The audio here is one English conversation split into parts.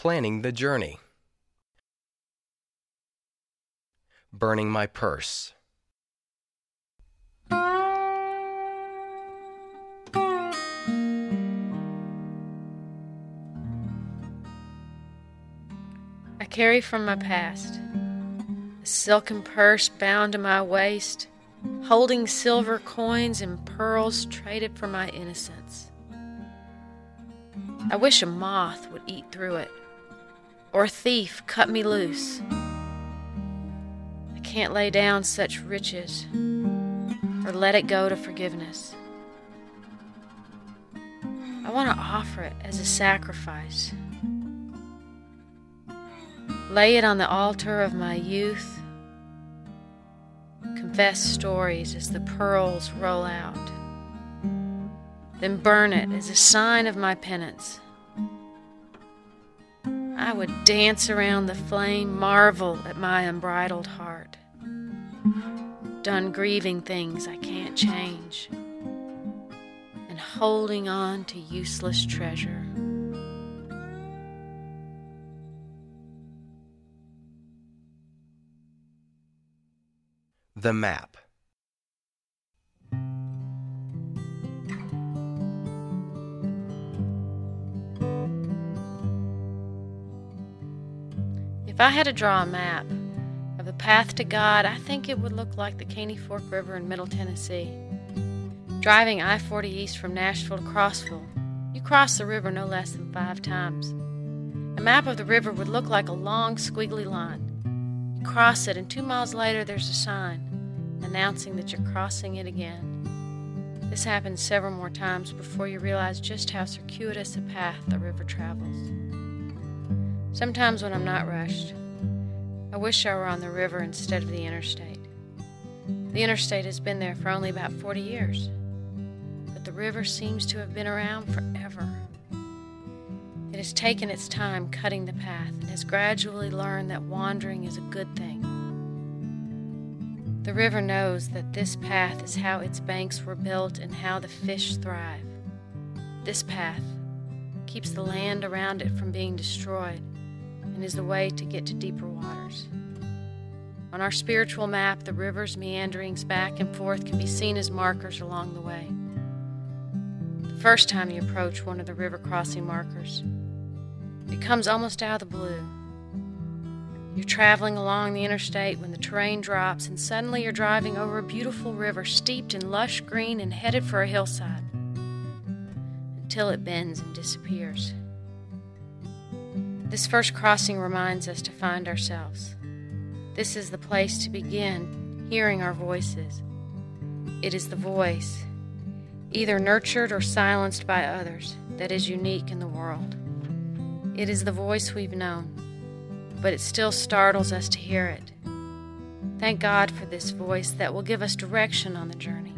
Planning the journey. Burning my purse. I carry from my past a silken purse bound to my waist, holding silver coins and pearls traded for my innocence. I wish a moth would eat through it, or thief cut me loose. I can't lay down such riches or let it go to forgiveness. I want to offer it as a sacrifice. Lay it on the altar of my youth. Confess stories as the pearls roll out. Then burn it as a sign of my penance. I would dance around the flame, marvel at my unbridled heart. Done grieving things I can't change, and holding on to useless treasure. The map. If I had to draw a map of the path to God, I think it would look like the Caney Fork River in Middle Tennessee. Driving I 40 east from Nashville to Crossville, you cross the river no less than five times. A map of the river would look like a long, squiggly line. You cross it, and two miles later, there's a sign announcing that you're crossing it again. This happens several more times before you realize just how circuitous a path the river travels. Sometimes when I'm not rushed, I wish I were on the river instead of the interstate. The interstate has been there for only about 40 years, but the river seems to have been around forever. It has taken its time cutting the path and has gradually learned that wandering is a good thing. The river knows that this path is how its banks were built and how the fish thrive. This path keeps the land around it from being destroyed and is the way to get to deeper waters. On our spiritual map, the river's meanderings back and forth can be seen as markers along the way. The first time you approach one of the river crossing markers, it comes almost out of the blue. You're traveling along the interstate when the terrain drops, and suddenly you're driving over a beautiful river steeped in lush green and headed for a hillside until it bends and disappears. This first crossing reminds us to find ourselves. This is the place to begin hearing our voices. It is the voice, either nurtured or silenced by others, that is unique in the world. It is the voice we've known, but it still startles us to hear it. Thank God for this voice that will give us direction on the journey.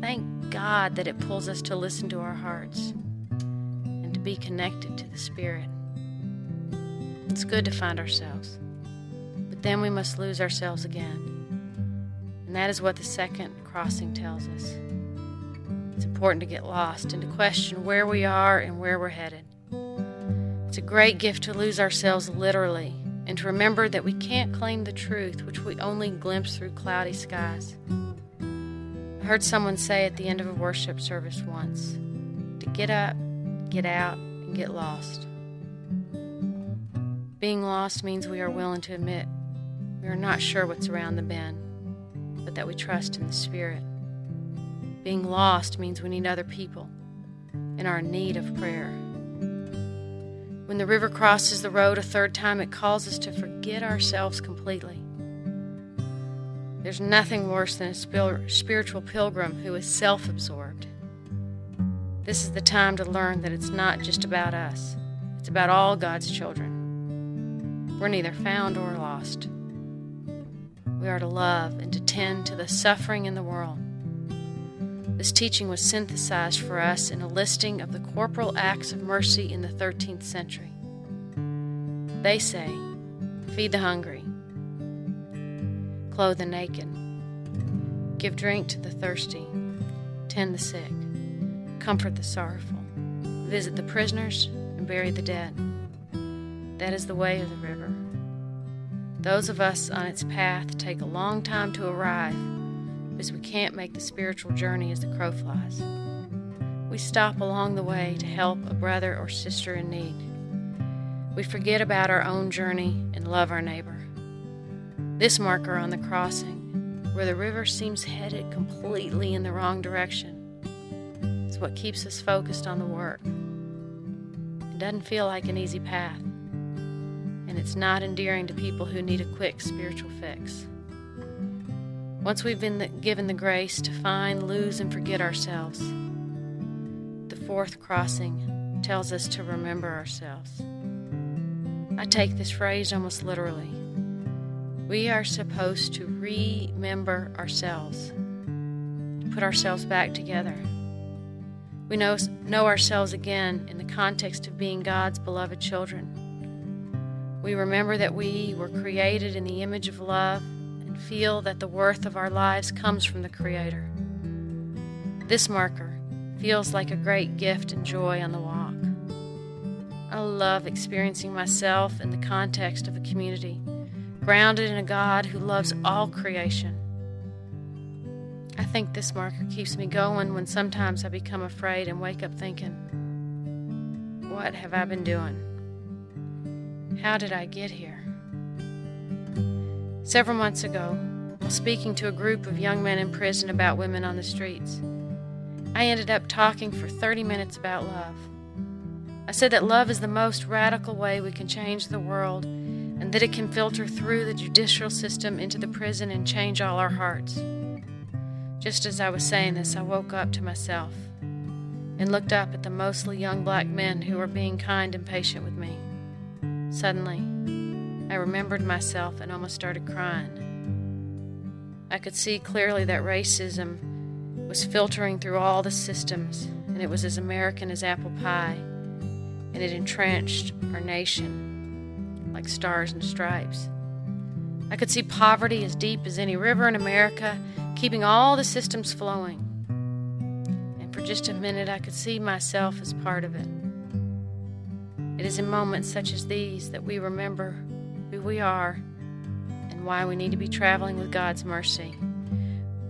Thank God that it pulls us to listen to our hearts and to be connected to the Spirit. It's good to find ourselves, but then we must lose ourselves again. And that is what the second crossing tells us. It's important to get lost and to question where we are and where we're headed. It's a great gift to lose ourselves literally and to remember that we can't claim the truth which we only glimpse through cloudy skies. I heard someone say at the end of a worship service once to get up, get out, and get lost. Being lost means we are willing to admit we are not sure what's around the bend, but that we trust in the Spirit. Being lost means we need other people and are in need of prayer. When the river crosses the road a third time, it calls us to forget ourselves completely. There's nothing worse than a spiritual pilgrim who is self absorbed. This is the time to learn that it's not just about us, it's about all God's children. We're neither found or lost. We are to love and to tend to the suffering in the world. This teaching was synthesized for us in a listing of the corporal acts of mercy in the 13th century. They say, feed the hungry, clothe the naked, give drink to the thirsty, tend the sick, comfort the sorrowful, visit the prisoners, and bury the dead. That is the way of the river. Those of us on its path take a long time to arrive because we can't make the spiritual journey as the crow flies. We stop along the way to help a brother or sister in need. We forget about our own journey and love our neighbor. This marker on the crossing, where the river seems headed completely in the wrong direction, is what keeps us focused on the work. It doesn't feel like an easy path and it's not endearing to people who need a quick spiritual fix. Once we've been given the grace to find, lose, and forget ourselves, the fourth crossing tells us to remember ourselves. I take this phrase almost literally. We are supposed to remember ourselves, to put ourselves back together. We know, know ourselves again in the context of being God's beloved children we remember that we were created in the image of love and feel that the worth of our lives comes from the Creator. This marker feels like a great gift and joy on the walk. I love experiencing myself in the context of a community, grounded in a God who loves all creation. I think this marker keeps me going when sometimes I become afraid and wake up thinking, What have I been doing? How did I get here? Several months ago, while speaking to a group of young men in prison about women on the streets, I ended up talking for 30 minutes about love. I said that love is the most radical way we can change the world and that it can filter through the judicial system into the prison and change all our hearts. Just as I was saying this, I woke up to myself and looked up at the mostly young black men who were being kind and patient with me. Suddenly, I remembered myself and almost started crying. I could see clearly that racism was filtering through all the systems, and it was as American as apple pie, and it entrenched our nation like stars and stripes. I could see poverty as deep as any river in America, keeping all the systems flowing. And for just a minute, I could see myself as part of it. It is in moments such as these that we remember who we are and why we need to be traveling with God's mercy.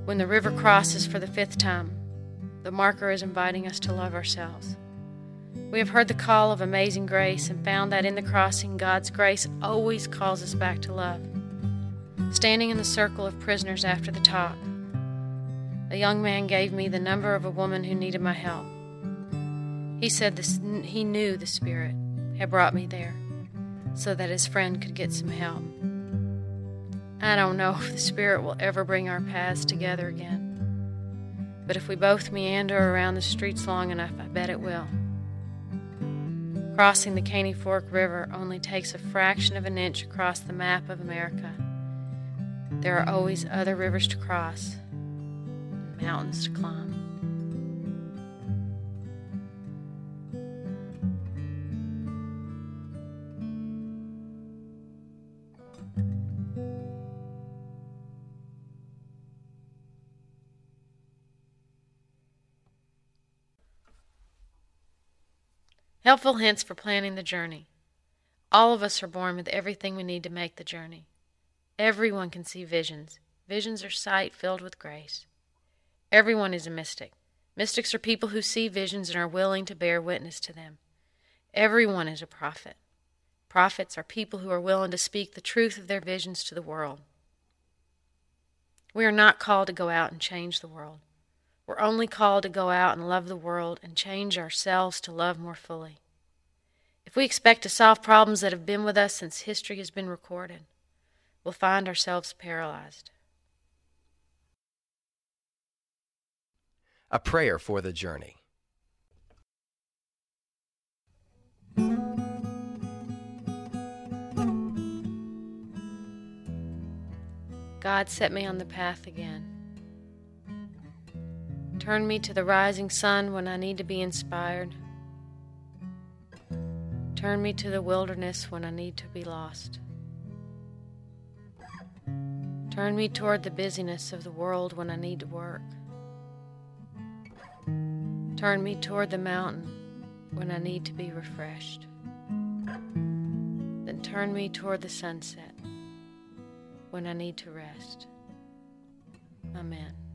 When the river crosses for the fifth time, the marker is inviting us to love ourselves. We have heard the call of amazing grace and found that in the crossing, God's grace always calls us back to love. Standing in the circle of prisoners after the talk, a young man gave me the number of a woman who needed my help. He said this, he knew the Spirit had brought me there so that his friend could get some help. I don't know if the Spirit will ever bring our paths together again, but if we both meander around the streets long enough, I bet it will. Crossing the Caney Fork River only takes a fraction of an inch across the map of America. There are always other rivers to cross, mountains to climb. Helpful hints for planning the journey. All of us are born with everything we need to make the journey. Everyone can see visions. Visions are sight filled with grace. Everyone is a mystic. Mystics are people who see visions and are willing to bear witness to them. Everyone is a prophet. Prophets are people who are willing to speak the truth of their visions to the world. We are not called to go out and change the world. We're only called to go out and love the world and change ourselves to love more fully. If we expect to solve problems that have been with us since history has been recorded, we'll find ourselves paralyzed. A prayer for the journey. God set me on the path again. Turn me to the rising sun when I need to be inspired. Turn me to the wilderness when I need to be lost. Turn me toward the busyness of the world when I need to work. Turn me toward the mountain when I need to be refreshed. Then turn me toward the sunset when I need to rest. Amen.